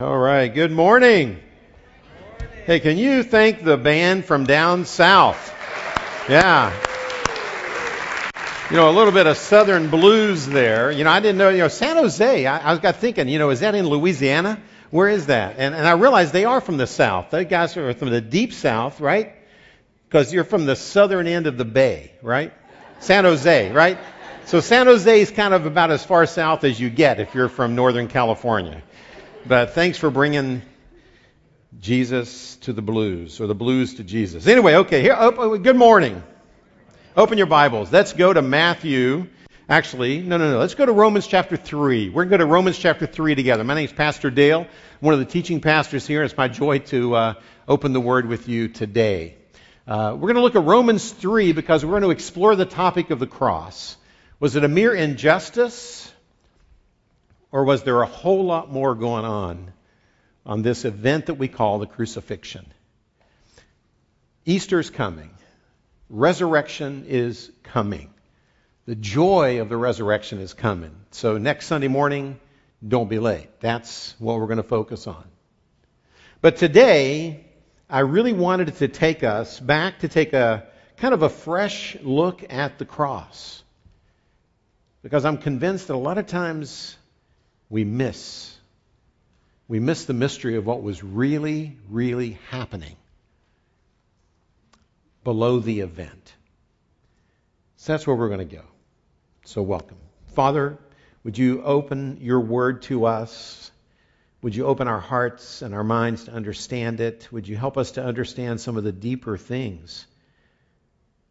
All right, good morning. Hey, can you thank the band from down south? Yeah. You know, a little bit of southern blues there. You know, I didn't know, you know, San Jose, I, I got thinking, you know, is that in Louisiana? Where is that? And, and I realized they are from the south. They guys are from the deep south, right? Because you're from the southern end of the bay, right? San Jose, right? So San Jose is kind of about as far south as you get if you're from Northern California. But thanks for bringing Jesus to the blues, or the blues to Jesus. Anyway, okay, here, open, good morning. Open your Bibles. Let's go to Matthew. Actually, no, no, no. Let's go to Romans chapter 3. We're going to go to Romans chapter 3 together. My name is Pastor Dale, one of the teaching pastors here. It's my joy to uh, open the Word with you today. Uh, we're going to look at Romans 3 because we're going to explore the topic of the cross. Was it a mere injustice? Or was there a whole lot more going on on this event that we call the crucifixion? Easter's coming. Resurrection is coming. The joy of the resurrection is coming. So next Sunday morning, don't be late. That's what we're going to focus on. But today, I really wanted to take us back to take a kind of a fresh look at the cross. Because I'm convinced that a lot of times we miss. We miss the mystery of what was really, really happening below the event. So that's where we're going to go. So, welcome. Father, would you open your word to us? Would you open our hearts and our minds to understand it? Would you help us to understand some of the deeper things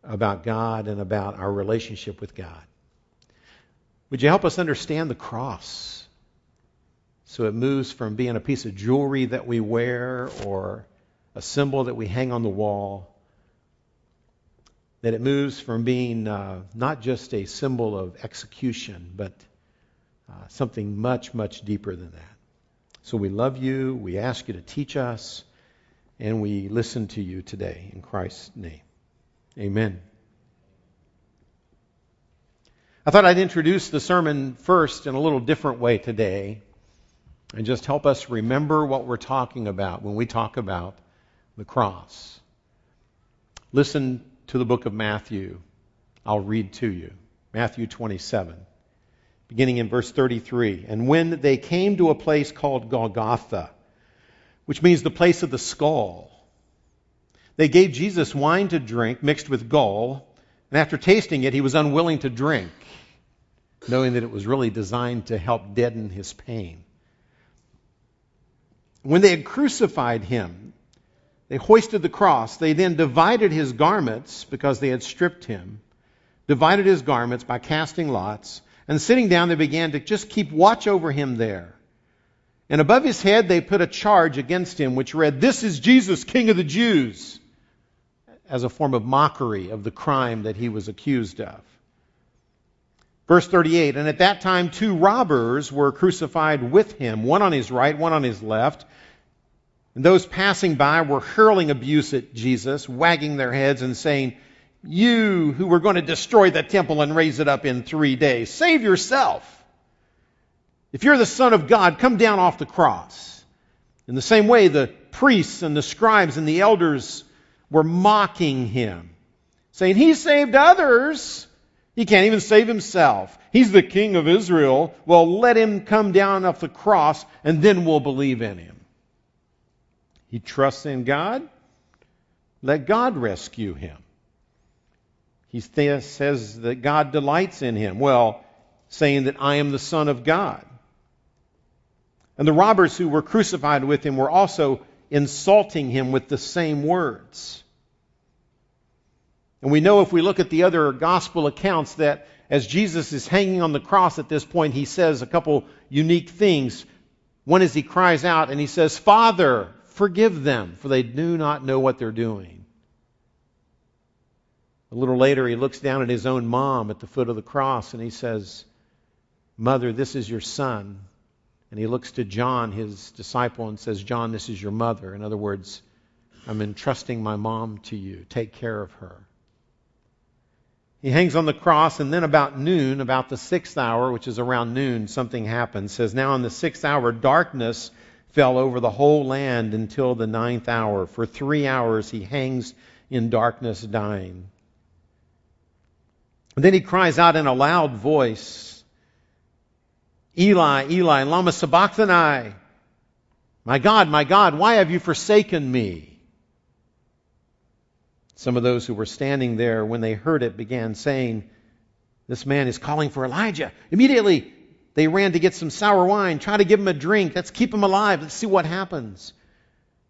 about God and about our relationship with God? Would you help us understand the cross? So it moves from being a piece of jewelry that we wear or a symbol that we hang on the wall, that it moves from being uh, not just a symbol of execution, but uh, something much, much deeper than that. So we love you, we ask you to teach us, and we listen to you today in Christ's name. Amen. I thought I'd introduce the sermon first in a little different way today and just help us remember what we're talking about when we talk about the cross. Listen to the book of Matthew. I'll read to you. Matthew 27, beginning in verse 33. And when they came to a place called Golgotha, which means the place of the skull, they gave Jesus wine to drink mixed with gall, and after tasting it, he was unwilling to drink, knowing that it was really designed to help deaden his pain. When they had crucified him, they hoisted the cross. They then divided his garments because they had stripped him, divided his garments by casting lots, and sitting down, they began to just keep watch over him there. And above his head, they put a charge against him, which read, This is Jesus, King of the Jews, as a form of mockery of the crime that he was accused of. Verse 38 And at that time, two robbers were crucified with him, one on his right, one on his left. And those passing by were hurling abuse at Jesus, wagging their heads and saying, You who were going to destroy the temple and raise it up in three days, save yourself. If you're the Son of God, come down off the cross. In the same way, the priests and the scribes and the elders were mocking him, saying, He saved others. He can't even save himself. He's the king of Israel. Well, let him come down off the cross and then we'll believe in him. He trusts in God. Let God rescue him. He says that God delights in him. Well, saying that I am the Son of God. And the robbers who were crucified with him were also insulting him with the same words. And we know if we look at the other gospel accounts that as Jesus is hanging on the cross at this point, he says a couple unique things. One is he cries out and he says, Father, forgive them, for they do not know what they're doing. A little later, he looks down at his own mom at the foot of the cross and he says, Mother, this is your son. And he looks to John, his disciple, and says, John, this is your mother. In other words, I'm entrusting my mom to you. Take care of her. He hangs on the cross, and then about noon, about the sixth hour, which is around noon, something happens. It says, Now in the sixth hour, darkness fell over the whole land until the ninth hour. For three hours he hangs in darkness, dying. And then he cries out in a loud voice, Eli, Eli, lama sabachthani. My God, my God, why have you forsaken me? Some of those who were standing there, when they heard it, began saying, This man is calling for Elijah. Immediately, they ran to get some sour wine, try to give him a drink. Let's keep him alive. Let's see what happens.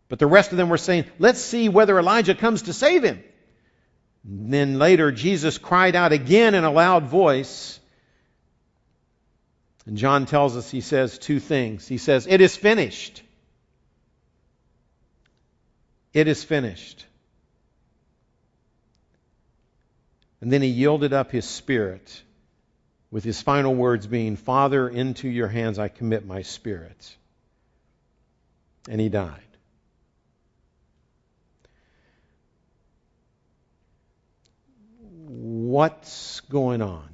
But the rest of them were saying, Let's see whether Elijah comes to save him. And then later, Jesus cried out again in a loud voice. And John tells us he says two things. He says, It is finished. It is finished. And then he yielded up his spirit with his final words being, Father, into your hands I commit my spirit. And he died. What's going on?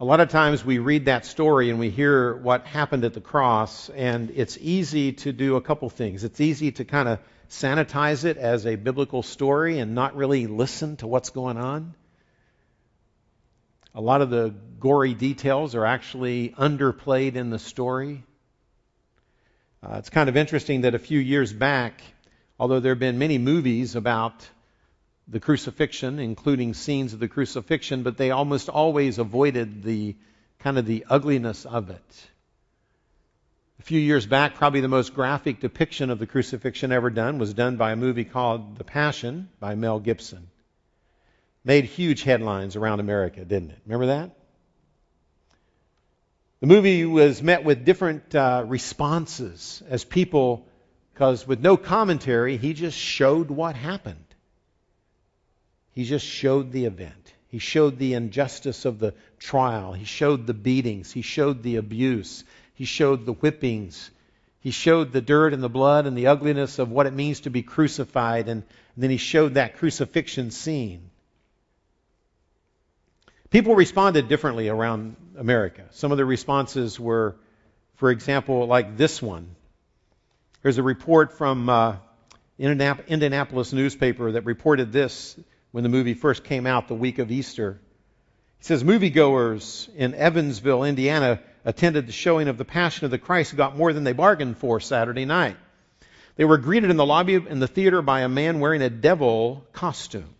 A lot of times we read that story and we hear what happened at the cross, and it's easy to do a couple things. It's easy to kind of sanitize it as a biblical story and not really listen to what's going on. A lot of the gory details are actually underplayed in the story. Uh, it's kind of interesting that a few years back, although there have been many movies about the crucifixion, including scenes of the crucifixion, but they almost always avoided the kind of the ugliness of it. A few years back, probably the most graphic depiction of the crucifixion ever done was done by a movie called The Passion by Mel Gibson. Made huge headlines around America, didn't it? Remember that? The movie was met with different uh, responses as people, because with no commentary, he just showed what happened. He just showed the event. He showed the injustice of the trial. He showed the beatings. He showed the abuse. He showed the whippings. He showed the dirt and the blood and the ugliness of what it means to be crucified. And, then he showed that crucifixion scene. People responded differently around America. Some of the responses were, for example, like this one. There's a report from uh, Indianapolis newspaper that reported this when the movie first came out the week of Easter. He says moviegoers in Evansville, Indiana, attended the showing of The Passion of the Christ got more than they bargained for Saturday night. They were greeted in the lobby in the theater by a man wearing a devil costume.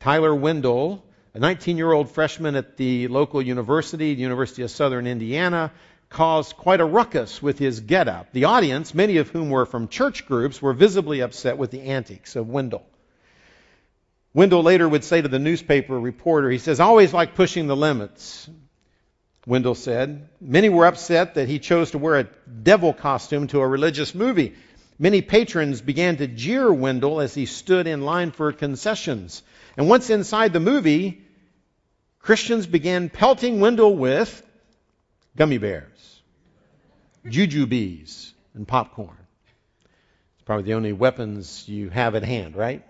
Tyler Wendell a 19 year old freshman at the local university, the University of Southern Indiana, caused quite a ruckus with his getup. The audience, many of whom were from church groups, were visibly upset with the antics of Wendell. Wendell later would say to the newspaper reporter, he says, I always like pushing the limits. Wendell said. Many were upset that he chose to wear a devil costume to a religious movie. Many patrons began to jeer Wendell as he stood in line for concessions. And once inside the movie, Christians began pelting Wendell with gummy bears, jujubes, and popcorn. It's probably the only weapons you have at hand, right?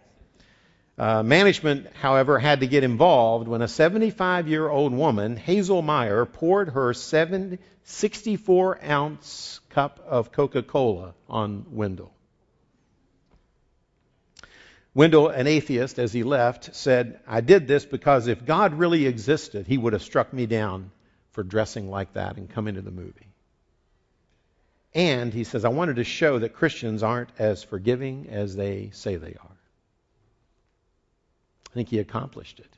Uh, management, however, had to get involved when a 75 year old woman, Hazel Meyer, poured her 64 ounce cup of Coca Cola on Wendell. Wendell, an atheist, as he left, said, I did this because if God really existed, he would have struck me down for dressing like that and coming to the movie. And he says, I wanted to show that Christians aren't as forgiving as they say they are. I think he accomplished it.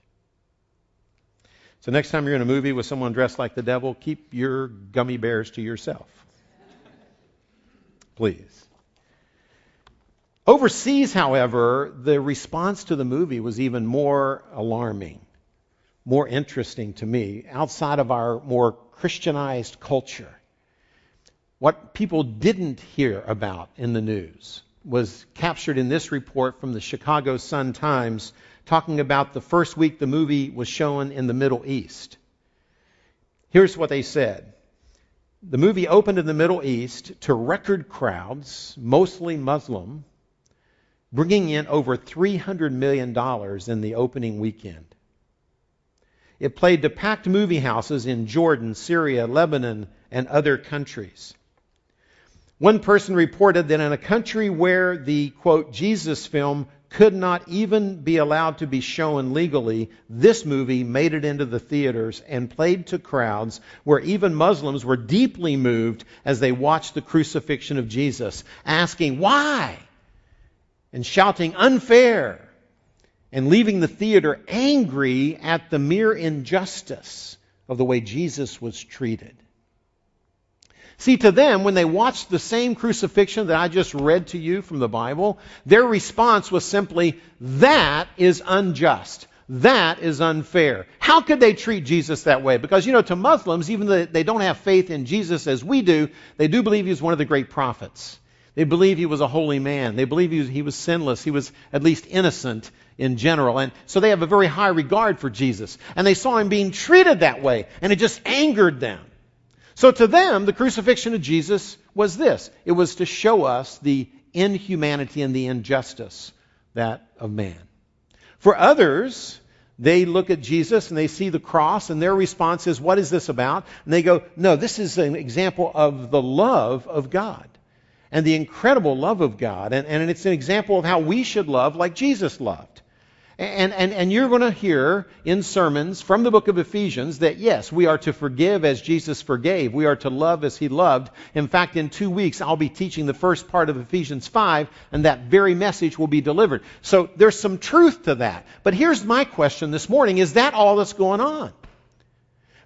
So next time you're in a movie with someone dressed like the devil, keep your gummy bears to yourself. Please. Overseas, however, the response to the movie was even more alarming, more interesting to me, outside of our more Christianized culture. What people didn't hear about in the news was captured in this report from the Chicago Sun Times talking about the first week the movie was shown in the Middle East. Here's what they said. The movie opened in the Middle East to record crowds, mostly Muslim, bringing in over $300 million in the opening weekend. It played to packed movie houses in Jordan, Syria, Lebanon, and other countries. One person reported that in a country where the, quote, Jesus film could not even be allowed to be shown legally, this movie made it into the theaters and played to crowds where even Muslims were deeply moved as they watched the crucifixion of Jesus, asking, why? And shouting, unfair, and leaving the theater angry at the mere injustice of the way Jesus was treated. See, to them, when they watched the same crucifixion that I just read to you from the Bible, their response was simply, that is unjust. That is unfair. How could they treat Jesus that way? Because, you know, to Muslims, even though they don't have faith in Jesus as we do, they do believe he was one of the great prophets. They believe he was a holy man. They believe he was, he was sinless. He was at least innocent in general. And so they have a very high regard for Jesus. And they saw him being treated that way. And it just angered them. So to them, the crucifixion of Jesus was this it was to show us the inhumanity and the injustice that of man. For others, they look at Jesus and they see the cross, and their response is, What is this about? And they go, No, this is an example of the love of God and the incredible love of God. And, and it's an example of how we should love like Jesus loved. And, and, and you're going to hear in sermons from the book of Ephesians that yes, we are to forgive as Jesus forgave. We are to love as he loved. In fact, in two weeks, I'll be teaching the first part of Ephesians 5, and that very message will be delivered. So there's some truth to that. But here's my question this morning is that all that's going on?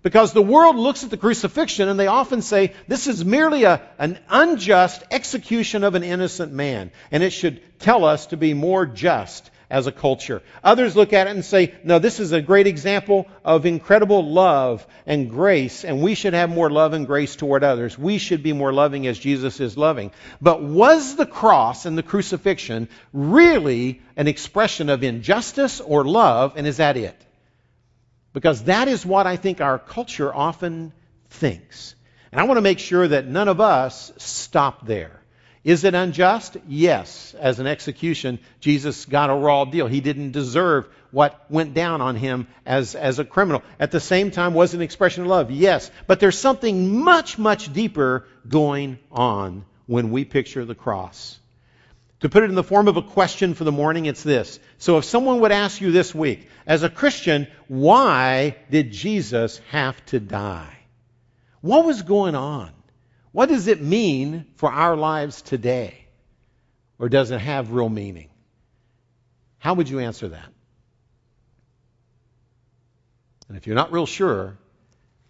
Because the world looks at the crucifixion and they often say this is merely a, an unjust execution of an innocent man. And it should tell us to be more just as a culture. Others look at it and say, no, this is a great example of incredible love and grace, and we should have more love and grace toward others. We should be more loving as Jesus is loving. But was the cross and the crucifixion really an expression of injustice or love, and is that it? Because that is what I think our culture often thinks. And I want to make sure that none of us stop there. Is it unjust? Yes. As an execution, Jesus got a raw deal. He didn't deserve what went down on him as, as a criminal. At the same time, was an expression of love? Yes. But there's something much, much deeper going on when we picture the cross. To put it in the form of a question for the morning, it's this. So if someone would ask you this week, as a Christian, why did Jesus have to die? What was going on? What does it mean for our lives today? Or does it have real meaning? How would you answer that? And if you're not real sure,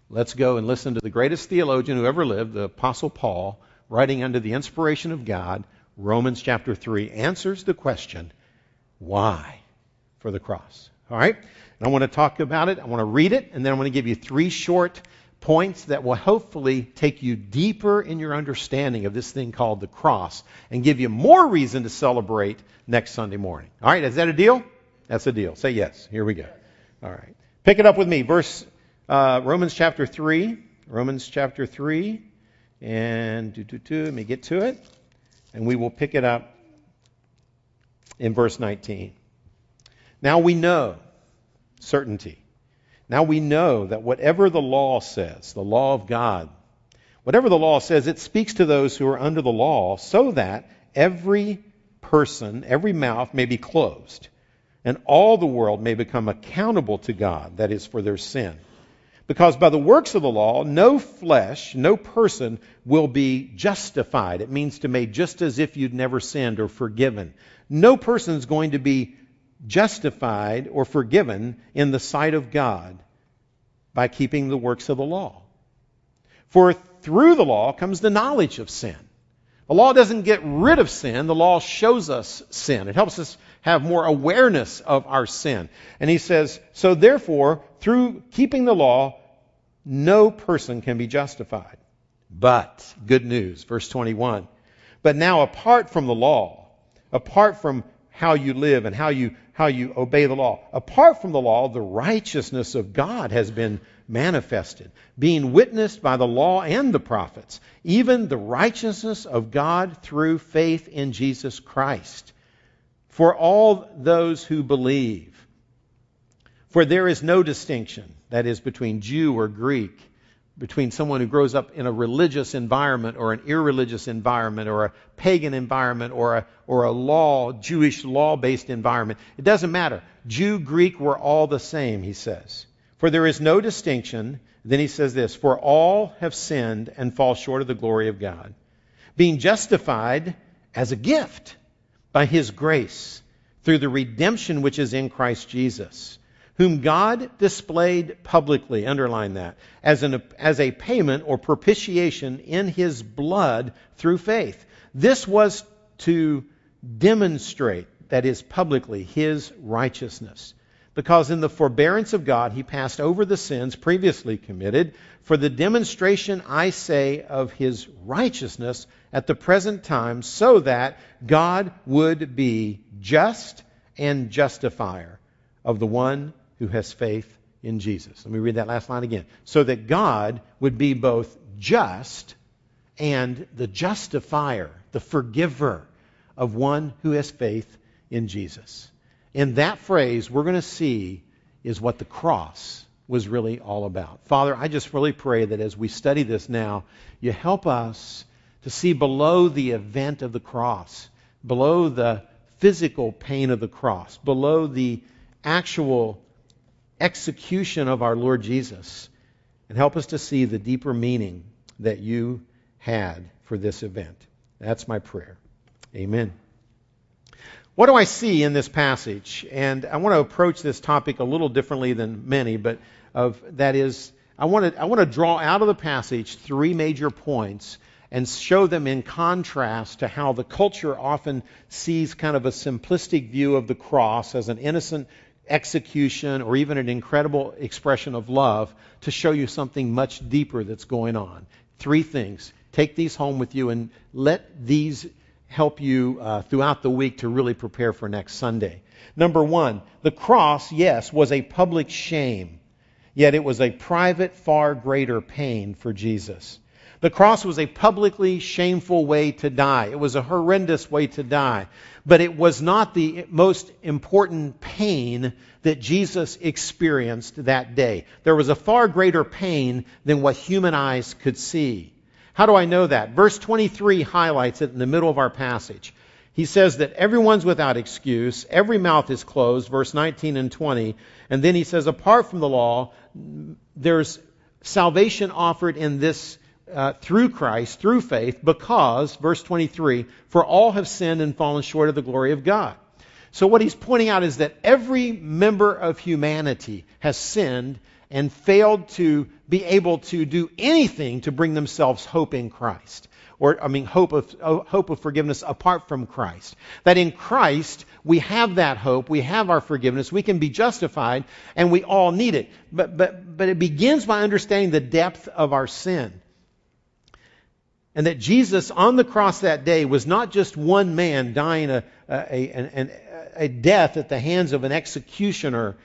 let's go and listen to the greatest theologian who ever lived, the Apostle Paul, writing under the inspiration of God, Romans chapter 3, answers the question, why for the cross? All right? And I want to talk about it. I want to read it, and then I want to give you three short points that will hopefully take you deeper in your understanding of this thing called the cross and give you more reason to celebrate next Sunday morning. All right, is that a deal? That's a deal. Say yes. Here we go. All right. Pick it up with me. Verse uh, Romans chapter 3. Romans chapter 3. And do, do, do, let me get to it. And we will pick it up in verse 19. Now we know certainty now we know that whatever the law says, the law of God, whatever the law says, it speaks to those who are under the law so that every person, every mouth may be closed, and all the world may become accountable to God, that is, for their sin. Because by the works of the law, no flesh, no person will be justified. It means to make just as if you'd never sinned or forgiven. No person is going to be justified or forgiven in the sight of God by keeping the works of the law. For through the law comes the knowledge of sin. The law doesn't get rid of sin, the law shows us sin. It helps us have more awareness of our sin. And he says, So therefore, through keeping the law, no person can be justified. But, good news, verse 21. But now, apart from the law, apart from how you live and how you how you obey the law. Apart from the law, the righteousness of God has been manifested, being witnessed by the law and the prophets, even the righteousness of God through faith in Jesus Christ. For all those who believe, for there is no distinction that is, between Jew or Greek, between someone who grows up in a religious environment or an irreligious environment or a pagan environment or a, or a law, Jewish law based environment. It doesn't matter. Jew, Greek were all the same, he says. For there is no distinction. Then he says this For all have sinned and fall short of the glory of God, being justified as a gift by his grace through the redemption which is in Christ Jesus whom God displayed publicly, underline that, as, an, as a payment or propitiation in his blood through faith. This was to demonstrate, that is, publicly, his righteousness. Because in the forbearance of God, he passed over the sins previously committed for the demonstration, I say, of his righteousness at the present time, so that God would be just and justifier of the one who has faith in Jesus. Let me read that last line again. So that God would be both just and the justifier, the forgiver of one who has faith in Jesus. In that phrase, we're going to see is what the cross was really all about. Father, I just really pray that as we study this now, you help us to see below the event of the cross, below the physical pain of the cross, below the actual execution of our Lord Jesus and help us to see the deeper meaning that you had for this event. That's my prayer. Amen. What do I see in this passage? And I want to approach this topic a little differently than many, but of that is I want to I want to draw out of the passage three major points and show them in contrast to how the culture often sees kind of a simplistic view of the cross as an innocent execution or even an incredible expression of love to show you something much deeper that's going on. Three things. Take these home with you and let these help you uh, throughout the week to really prepare for next Sunday. Number one, the cross, yes, was a public shame, yet it was a private, far greater pain for Jesus. The cross was a publicly shameful way to die. It was a horrendous way to die. But it was not the most important pain that Jesus experienced that day. There was a far greater pain than what human eyes could see. How do I know that? Verse 23 highlights it in the middle of our passage. He says that everyone's without excuse, every mouth is closed, verse 19 and 20. And then he says, apart from the law, there's salvation offered in this uh, through Christ, through faith, because, verse 23, for all have sinned and fallen short of the glory of God. So what he's pointing out is that every member of humanity has sinned and failed to be able to do anything to bring themselves hope in Christ. Or, I mean, hope of, hope of forgiveness apart from Christ. That in Christ, we have that hope, we have our forgiveness, we can be justified, and we all need it. But, but, but it begins by understanding the depth of our sin. And that Jesus on the cross that day was not just one man dying a, a, a, a, death at the hands of an executioner,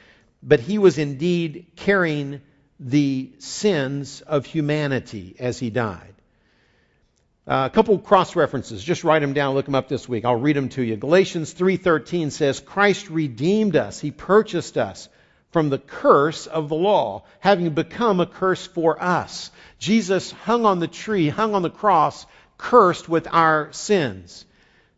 but he was indeed carrying the sins of humanity as he died. Uh, a couple cross references. Just write them down. Look them up this week. I'll read them to you. Galatians 3:13 says, "Christ redeemed us. He purchased us from the curse of the law, having become a curse for us. Jesus hung on the tree, hung on the cross, cursed with our sins.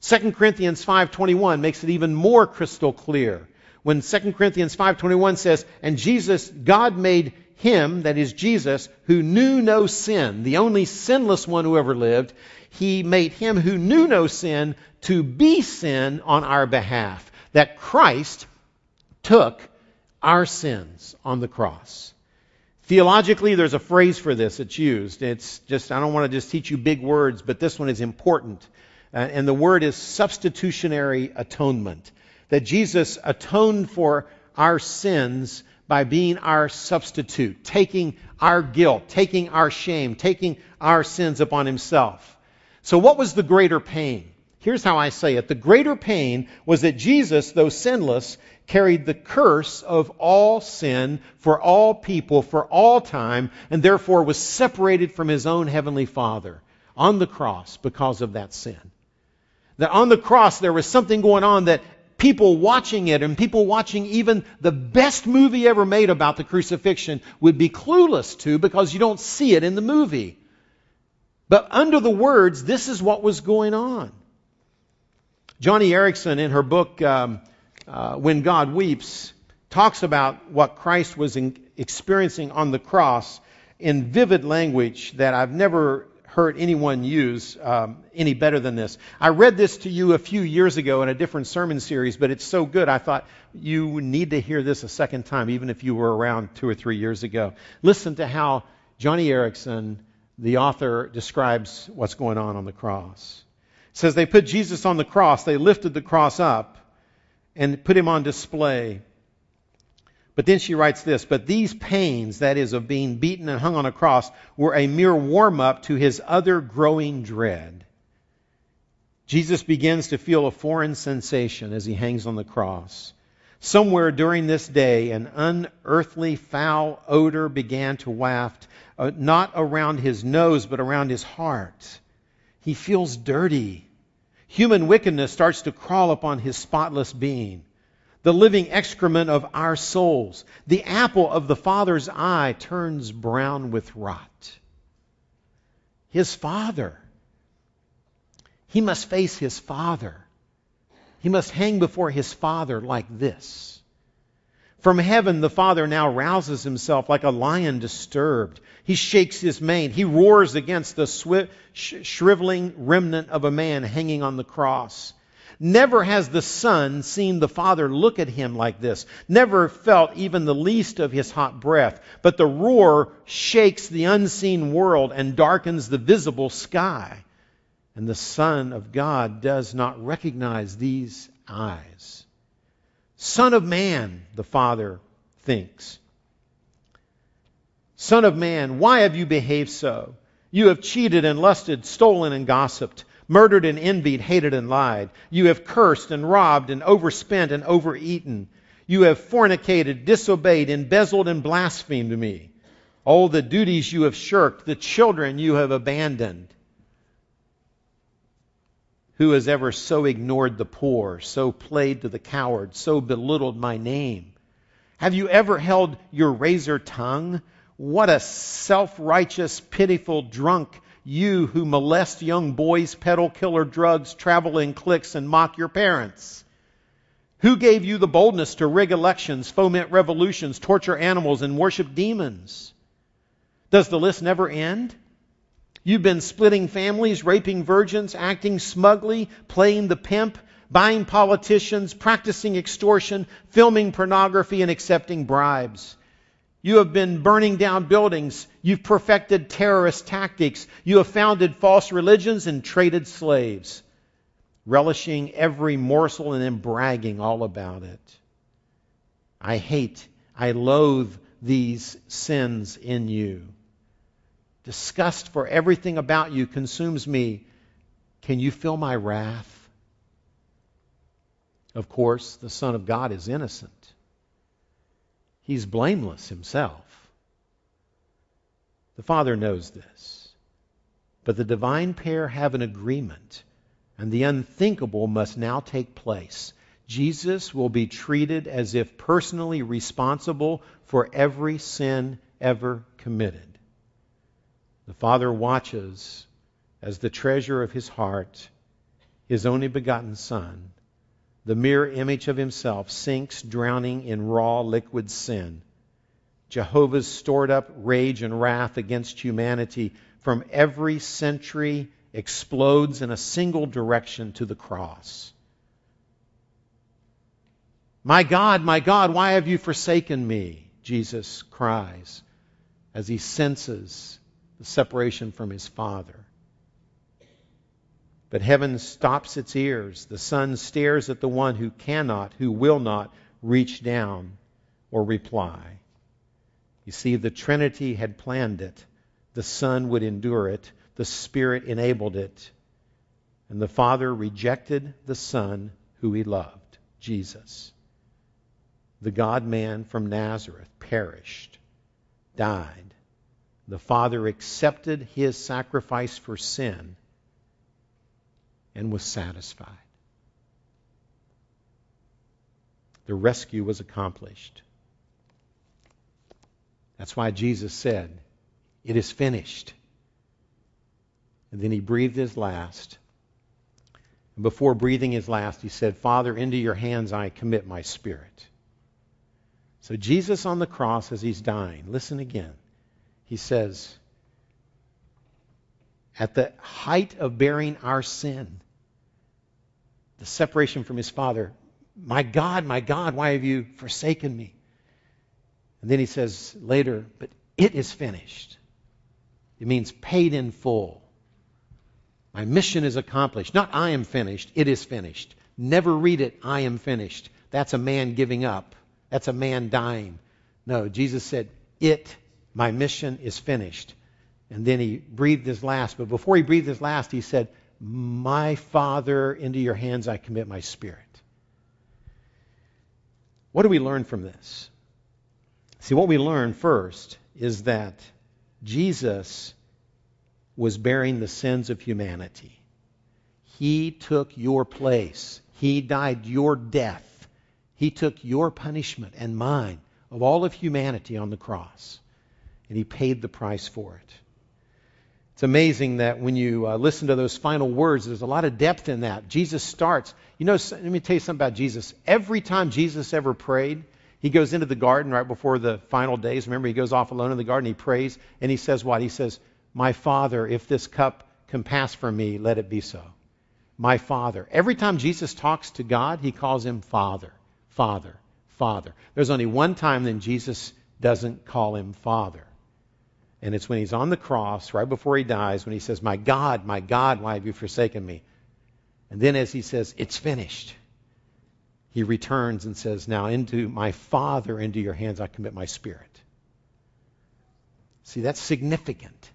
2 Corinthians 5:21 makes it even more crystal clear. When 2 Corinthians 5:21 says, "And Jesus God made him, that is Jesus, who knew no sin, the only sinless one who ever lived, he made him who knew no sin to be sin on our behalf." That Christ took our sins on the cross. Theologically, there's a phrase for this that's used. It's just, I don't want to just teach you big words, but this one is important. Uh, and the word is substitutionary atonement. That Jesus atoned for our sins by being our substitute, taking our guilt, taking our shame, taking our sins upon himself. So, what was the greater pain? Here's how I say it. The greater pain was that Jesus, though sinless, carried the curse of all sin for all people for all time, and therefore was separated from his own heavenly Father on the cross because of that sin. That on the cross there was something going on that People watching it and people watching even the best movie ever made about the crucifixion would be clueless to because you don't see it in the movie. But under the words, this is what was going on. Joni Eareckson, in her book, um, uh, When God Weeps, talks about what Christ was in, experiencing on the cross in vivid language that I've never heard anyone use um, any better than this. I read this to you a few years ago in a different sermon series, but it's so good I thought you need to hear this a second time, even if you were around two or three years ago. Listen to how Joni Eareckson, the author, describes what's going on on the cross. Says they put Jesus on the cross, they lifted the cross up and put him on display. But then she writes this But these pains, that is, of being beaten and hung on a cross, were a mere warm up to his other growing dread. Jesus begins to feel a foreign sensation as he hangs on the cross. Somewhere during this day, an unearthly foul odor began to waft, uh, not around his nose, but around his heart. He feels dirty. Human wickedness starts to crawl upon his spotless being the living excrement of our souls. The apple of the Father's eye turns brown with rot. His Father. He must face his Father. He must hang before his Father like this. From heaven, the Father now rouses himself like a lion disturbed. He shakes his mane. He roars against the swi- sh- shriveling remnant of a man hanging on the cross. Never has the Son seen the Father look at him like this, never felt even the least of his hot breath. But the roar shakes the unseen world and darkens the visible sky. And the Son of God does not recognize these eyes. Son of man, the Father thinks. Son of man, why have you behaved so? You have cheated and lusted, stolen and gossiped murdered and envied, hated and lied. You have cursed and robbed and overspent and overeaten. You have fornicated, disobeyed, embezzled, and blasphemed me. All the duties you have shirked, the children you have abandoned. Who has ever so ignored the poor, so played to the coward, so belittled my name? Have you ever held your razor tongue? What a self righteous, pitiful drunk you who molest young boys, peddle killer drugs, travel in cliques, and mock your parents? Who gave you the boldness to rig elections, foment revolutions, torture animals, and worship demons? Does the list never end? You've been splitting families, raping virgins, acting smugly, playing the pimp, buying politicians, practicing extortion, filming pornography, and accepting bribes. You have been burning down buildings. You've perfected terrorist tactics. You have founded false religions and traded slaves, relishing every morsel and then bragging all about it. I hate, I loathe these sins in you. Disgust for everything about you consumes me. Can you feel my wrath? Of course, the Son of God is innocent. He's blameless himself. The Father knows this. But the divine pair have an agreement, and the unthinkable must now take place. Jesus will be treated as if personally responsible for every sin ever committed. The Father watches as the treasure of his heart, his only begotten Son, the mere image of himself, sinks drowning in raw liquid sin. Jehovah's stored up rage and wrath against humanity from every century explodes in a single direction to the cross. My God, my God, why have you forsaken me? Jesus cries as he senses the separation from his Father. But heaven stops its ears. The Son stares at the one who cannot, who will not reach down or reply. You see, the Trinity had planned it. The Son would endure it. The Spirit enabled it. And the Father rejected the Son who he loved, Jesus. The God man from Nazareth perished, died. The Father accepted his sacrifice for sin and was satisfied. The rescue was accomplished. That's why Jesus said, It is finished. And then he breathed his last. And before breathing his last, he said, Father, into your hands I commit my spirit. So Jesus on the cross, as he's dying, listen again. He says, at the height of bearing our sin, the separation from his Father, My God, my God, why have you forsaken me? And then he says later, But it is finished. It means paid in full. My mission is accomplished. Not I am finished, it is finished. Never read it, I am finished. That's a man giving up. That's a man dying. No, Jesus said, It, my mission is finished. And then he breathed his last. But before he breathed his last, he said, My Father, into your hands I commit my spirit. What do we learn from this? See, what we learn first is that Jesus was bearing the sins of humanity. He took your place. He died your death. He took your punishment and mine of all of humanity on the cross. And he paid the price for it. It's amazing that when you uh, listen to those final words, there's a lot of depth in that. Jesus starts. You know, let me tell you something about Jesus. Every time Jesus ever prayed, he goes into the garden right before the final days. Remember, he goes off alone in the garden, he prays, and he says what? He says, My Father, if this cup can pass from me, let it be so. My Father. Every time Jesus talks to God, he calls him Father, Father, Father. There's only one time that Jesus doesn't call him Father. And it's when he's on the cross, right before he dies, when he says, My God, my God, why have you forsaken me? And then as he says, It's finished, he returns and says, Now into my Father, into your hands I commit my spirit. See, that's significant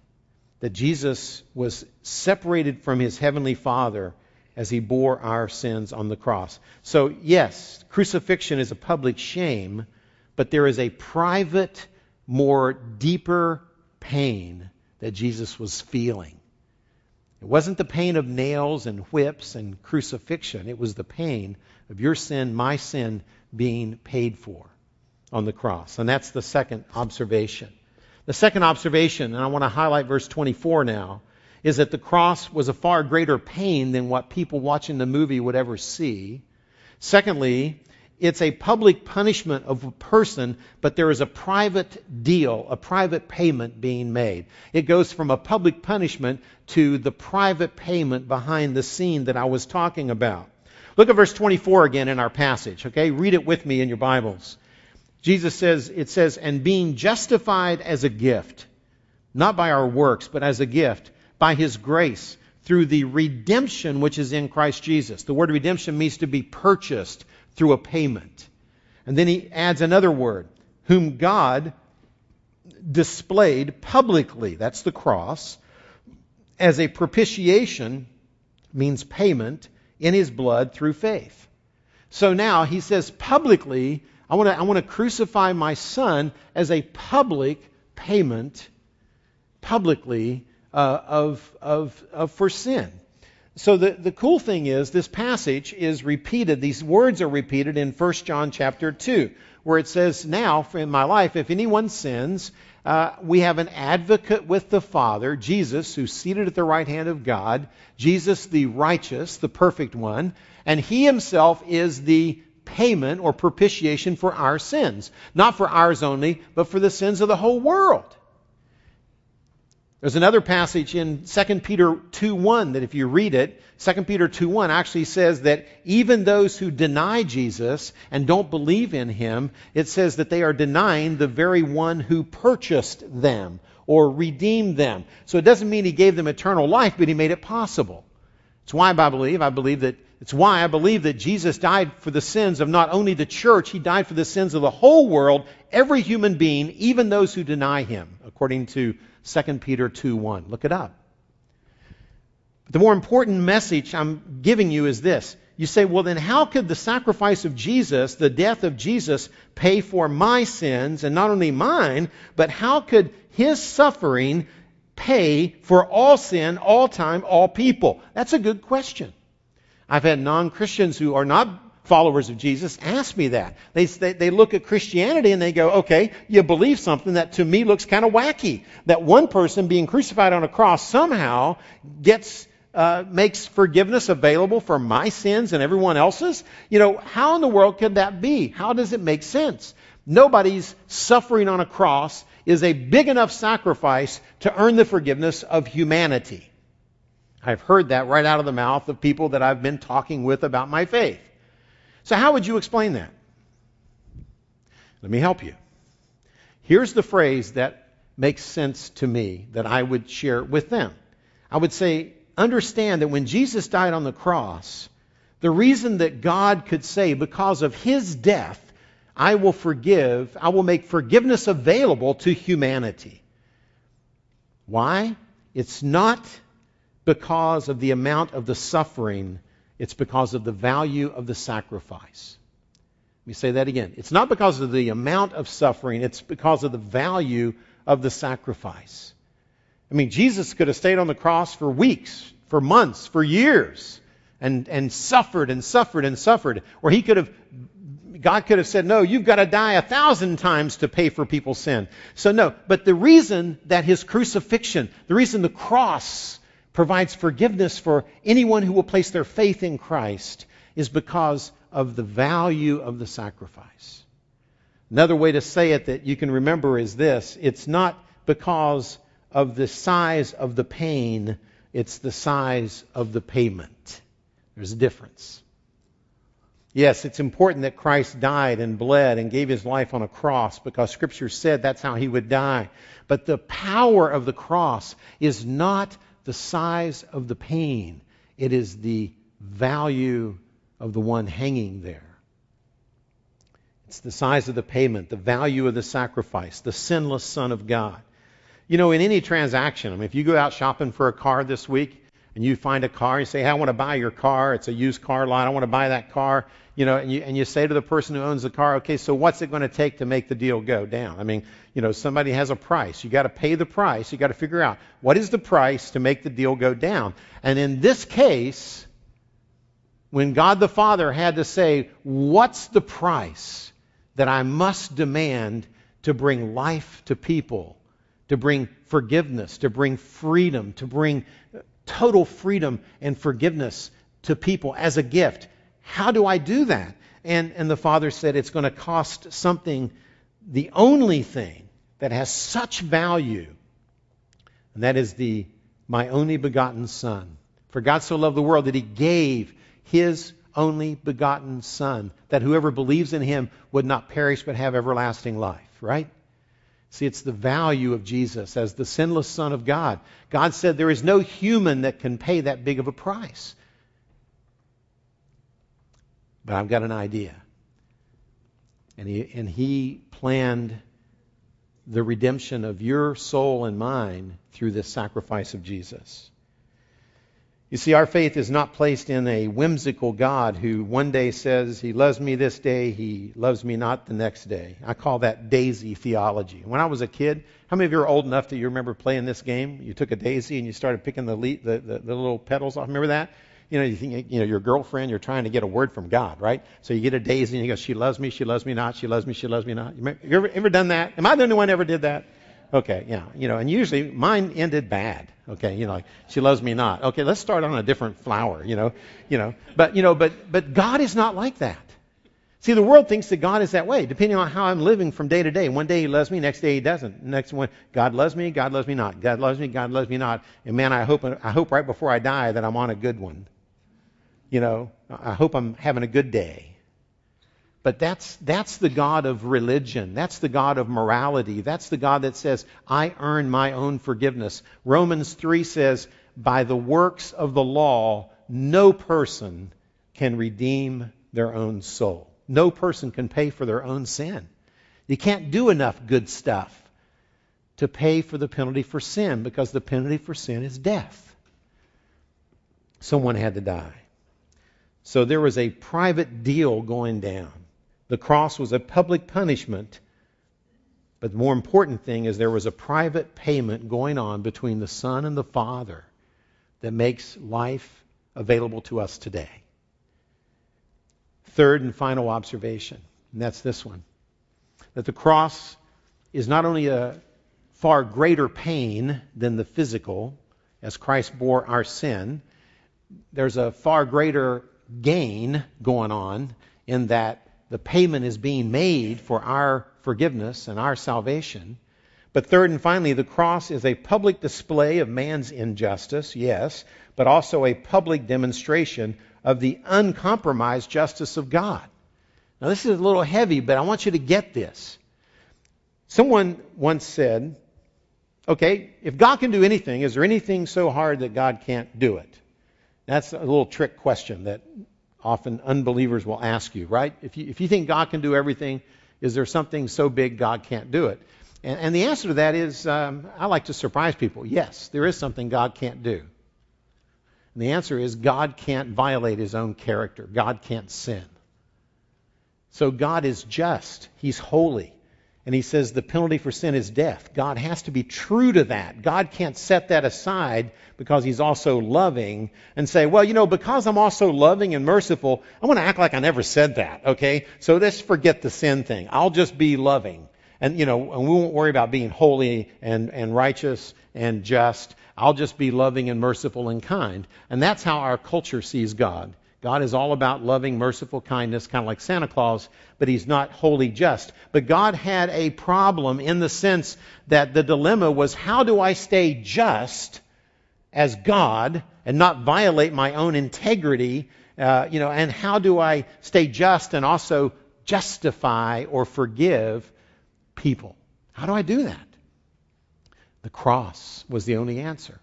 that Jesus was separated from his heavenly Father as he bore our sins on the cross. So, yes, crucifixion is a public shame, but there is a private, more deeper pain that Jesus was feeling. It wasn't the pain of nails and whips and crucifixion. It was the pain of your sin, my sin, being paid for on the cross. And that's the second observation. The second observation, and I want to highlight verse 24 now, is that the cross was a far greater pain than what people watching the movie would ever see. Secondly, it's a public punishment of a person, but there is a private deal, a private payment being made. It goes from a public punishment to the private payment behind the scene that I was talking about. Look at verse 24 again in our passage, okay? Read it with me in your Bibles. Jesus says, it says, and being justified as a gift, not by our works, but as a gift, by his grace, through the redemption which is in Christ Jesus. The word redemption means to be purchased through a payment. And then he adds another word, whom God displayed publicly, that's the cross, as a propitiation, means payment, in his blood through faith. So now he says publicly, I want to I want to crucify my son as a public payment, publicly, uh, of, of, of for sin so the, the cool thing is this passage is repeated these words are repeated in 1 john chapter 2 where it says now in my life if anyone sins uh, we have an advocate with the father jesus who's seated at the right hand of god jesus the righteous the perfect one and he himself is the payment or propitiation for our sins. Not for ours only but for the sins of the whole world there's another passage in 2 Peter 2:1 that if you read it, 2 Peter 2:1 actually says that even those who deny Jesus and don't believe in him, it says that they are denying the very one who purchased them or redeemed them. So it doesn't mean he gave them eternal life, but he made it possible. It's why I believe, I believe that it's why I believe that Jesus died for the sins of not only the church, he died for the sins of the whole world, every human being, even those who deny him, according to 2 Peter 2 1. Look it up. The more important message I'm giving you is this. You say, well, then how could the sacrifice of Jesus, the death of Jesus, pay for my sins, and not only mine, but how could his suffering pay for all sin, all time, all people? That's a good question. I've had non Christians who are not followers of Jesus ask me that. They, they, they, look at Christianity and they go, okay, you believe something that to me looks kind of wacky. That one person being crucified on a cross somehow gets, uh, makes forgiveness available for my sins and everyone else's. You know, how in the world could that be? How does it make sense? Nobody's suffering on a cross is a big enough sacrifice to earn the forgiveness of humanity. I've heard that right out of the mouth of people that I've been talking with about my faith. So, how would you explain that? Let me help you. Here's the phrase that makes sense to me that I would share with them. I would say, understand that when Jesus died on the cross, the reason that God could say, because of his death, I will forgive, I will make forgiveness available to humanity. Why? It's not because of the amount of the suffering it's because of the value of the sacrifice. Let me say that again. It's not because of the amount of suffering, it's because of the value of the sacrifice. I mean, Jesus could have stayed on the cross for weeks, for months, for years, and, and suffered and suffered and suffered. Or he could have, God could have said, no, you've got to die a thousand times to pay for people's sin. So no, but the reason that his crucifixion, the reason the cross provides forgiveness for anyone who will place their faith in Christ is because of the value of the sacrifice. Another way to say it that you can remember is this it's not because of the size of the pain, it's the size of the payment. There's a difference. Yes, it's important that Christ died and bled and gave his life on a cross because Scripture said that's how he would die. But the power of the cross is not the size of the pain, it is the value of the one hanging there. It's the size of the payment, the value of the sacrifice, the sinless Son of God. You know, in any transaction, I mean, if you go out shopping for a car this week and you find a car, you say, hey, I want to buy your car. It's a used car lot. I want to buy that car you know, and you, and you say to the person who owns the car, okay, so what's it going to take to make the deal go down? I mean, you know, somebody has a price. You got to pay the price. You got to figure out what is the price to make the deal go down. And in this case, when God the Father had to say, what's the price that I must demand to bring life to people, to bring forgiveness, to bring freedom, to bring total freedom and forgiveness to people as a gift. How do I do that? And, and the father said, It's going to cost something, the only thing that has such value, and that is the my only begotten Son. For God so loved the world that he gave his only begotten Son, that whoever believes in him would not perish but have everlasting life, right? See, it's the value of Jesus as the sinless Son of God. God said there is no human that can pay that big of a price. But I've got an idea. And he, and he planned the redemption of your soul and mine through this sacrifice of Jesus. You see, our faith is not placed in a whimsical God who one day says, He loves me this day, He loves me not the next day. I call that daisy theology. When I was a kid, how many of you are old enough that you remember playing this game? You took a daisy and you started picking the, the, the, the little petals off. Remember that? you know, you think, you know, your girlfriend, you're trying to get a word from God, right? So you get a daisy and you go, she loves me, she loves me not, she loves me, she loves me not. You ever, ever done that? Am I the only one ever did that? Okay, yeah, you know, and usually mine ended bad. Okay, you know, like she loves me not. Okay, let's start on a different flower, you know, you know, but you know, but but God is not like that. See, the world thinks that God is that way, depending on how I'm living from day to day. One day He loves me, next day He doesn't. Next one, God loves me, God loves me not. God loves me, God loves me not. And man, I hope I hope right before I die that I'm on a good one you know, I hope I'm having a good day. But that's, that's the God of religion. That's the God of morality. That's the God that says, I earn my own forgiveness. Romans 3 says, by the works of the law, no person can redeem their own soul. No person can pay for their own sin. You can't do enough good stuff to pay for the penalty for sin because the penalty for sin is death. Someone had to die. So there was a private deal going down. The cross was a public punishment, but the more important thing is there was a private payment going on between the Son and the Father that makes life available to us today. third and final observation, and that's this one that the cross is not only a far greater pain than the physical, as Christ bore our sin, there's a far greater gain going on in that the payment is being made for our forgiveness and our salvation. But third and finally, the cross is a public display of man's injustice, yes, but also a public demonstration of the uncompromised justice of God. Now, this is a little heavy, but I want you to get this. Someone once said, okay, if God can do anything, is there anything so hard that God can't do it? That's a little trick question that often unbelievers will ask you, right? If you, if you think God can do everything, is there something so big God can't do it? And, and the answer to that is um, I like to surprise people. Yes, there is something God can't do. And the answer is God can't violate his own character, God can't sin. So God is just, he's holy. And he says the penalty for sin is death. God has to be true to that. God can't set that aside because he's also loving and say, well, you know, because I'm also loving and merciful, I want to act like I never said that, okay? So let's forget the sin thing. I'll just be loving. And, you know, and we won't worry about being holy and, and righteous and just. I'll just be loving and merciful and kind. And that's how our culture sees God. God is all about loving, merciful kindness, kind of like Santa Claus, but he's not wholly just. But God had a problem in the sense that the dilemma was how do I stay just as God and not violate my own integrity? Uh, you know, and how do I stay just and also justify or forgive people? How do I do that? The cross was the only answer.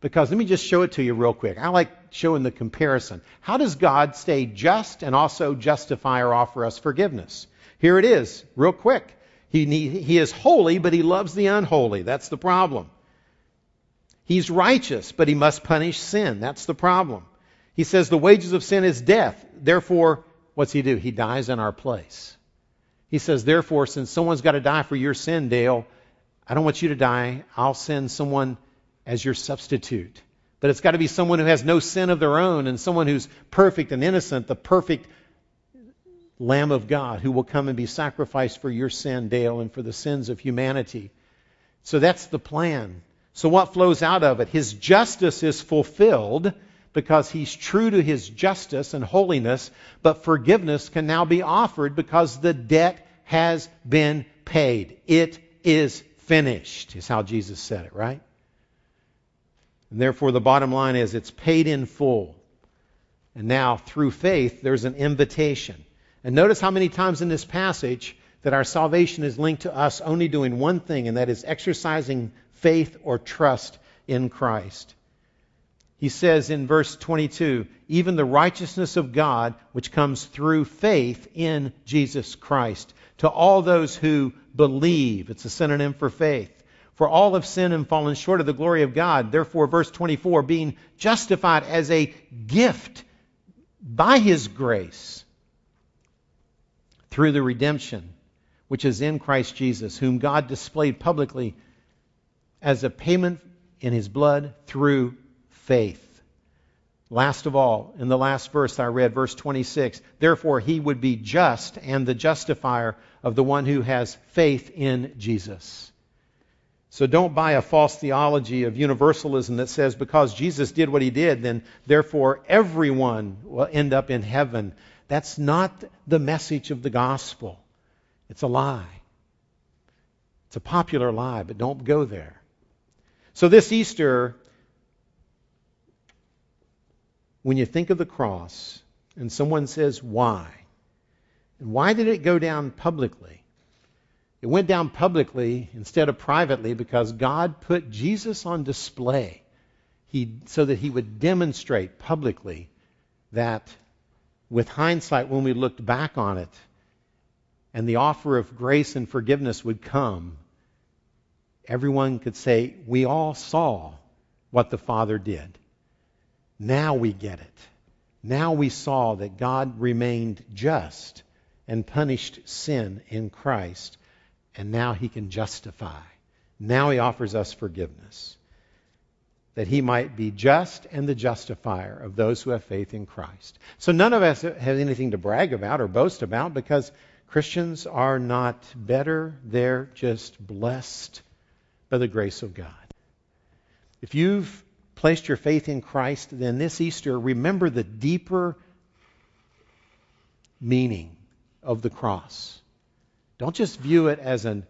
Because let me just show it to you real quick. I like showing the comparison. How does God stay just and also justify or offer us forgiveness? Here it is, real quick. He, he is holy, but he loves the unholy. That's the problem. He's righteous, but he must punish sin. That's the problem. He says the wages of sin is death. Therefore, what's he do? He dies in our place. He says, therefore, since someone's got to die for your sin, Dale, I don't want you to die. I'll send someone as your substitute. But it's got to be someone who has no sin of their own and someone who's perfect and innocent, the perfect Lamb of God who will come and be sacrificed for your sin, Dale, and for the sins of humanity. So that's the plan. So what flows out of it? His justice is fulfilled because he's true to his justice and holiness, but forgiveness can now be offered because the debt has been paid. It is finished, is how Jesus said it, right? And therefore, the bottom line is it's paid in full. And now, through faith, there's an invitation. And notice how many times in this passage that our salvation is linked to us only doing one thing, and that is exercising faith or trust in Christ. He says in verse 22 even the righteousness of God, which comes through faith in Jesus Christ, to all those who believe. It's a synonym for faith. For all have sinned and fallen short of the glory of God. Therefore, verse 24, being justified as a gift by his grace through the redemption which is in Christ Jesus, whom God displayed publicly as a payment in his blood through faith. Last of all, in the last verse I read, verse 26, therefore he would be just and the justifier of the one who has faith in Jesus. So don't buy a false theology of universalism that says because Jesus did what he did, then therefore everyone will end up in heaven. That's not the message of the gospel. It's a lie. It's a popular lie, but don't go there. So this Easter, when you think of the cross and someone says, why? And why did it go down publicly? It went down publicly instead of privately because God put Jesus on display he, so that he would demonstrate publicly that with hindsight, when we looked back on it, and the offer of grace and forgiveness would come, everyone could say, We all saw what the Father did. Now we get it. Now we saw that God remained just and punished sin in Christ and now he can justify. Now he offers us forgiveness. that he might be just and the justifier of those who have faith in Christ. So none of us have anything to brag about or boast about because Christians are not better. They're just blessed by the grace of God. If you've placed your faith in Christ, then this Easter, remember the deeper meaning of the cross. Don't just view it as an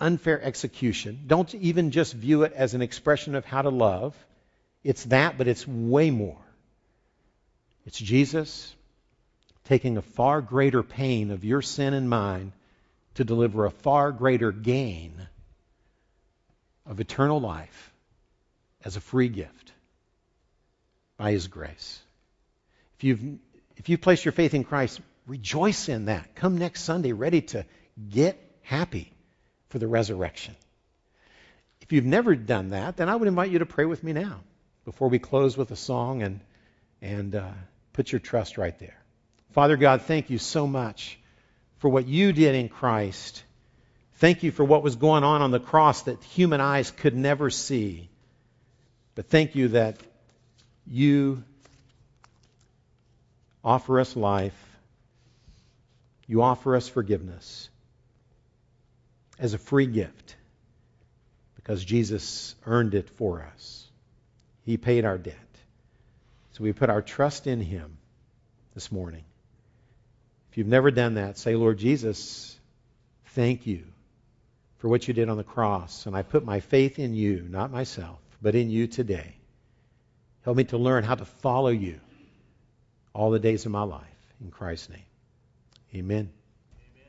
unfair execution. Don't even just view it as an expression of how to love. It's that, but it's way more. It's Jesus taking a far greater pain of your sin and mine to deliver a far greater gain of eternal life as a free gift by His grace. If you've, if you've placed your faith in Christ, rejoice in that. Come next Sunday ready to get happy for the resurrection. If you've never done that, then I would invite you to pray with me now before we close with a song and, and uh, put your trust right there. Father God, thank you so much for what you did in Christ. Thank you for what was going on on the cross that human eyes could never see. But thank you that you offer us life. You offer us forgiveness as a free gift because Jesus earned it for us. He paid our debt. So we put our trust in Him this morning. If you've never done that, say, Lord Jesus, thank you for what you did on the cross. And I put my faith in you, not myself, but in you today. Help me to learn how to follow you all the days of my life. In Christ's name, amen.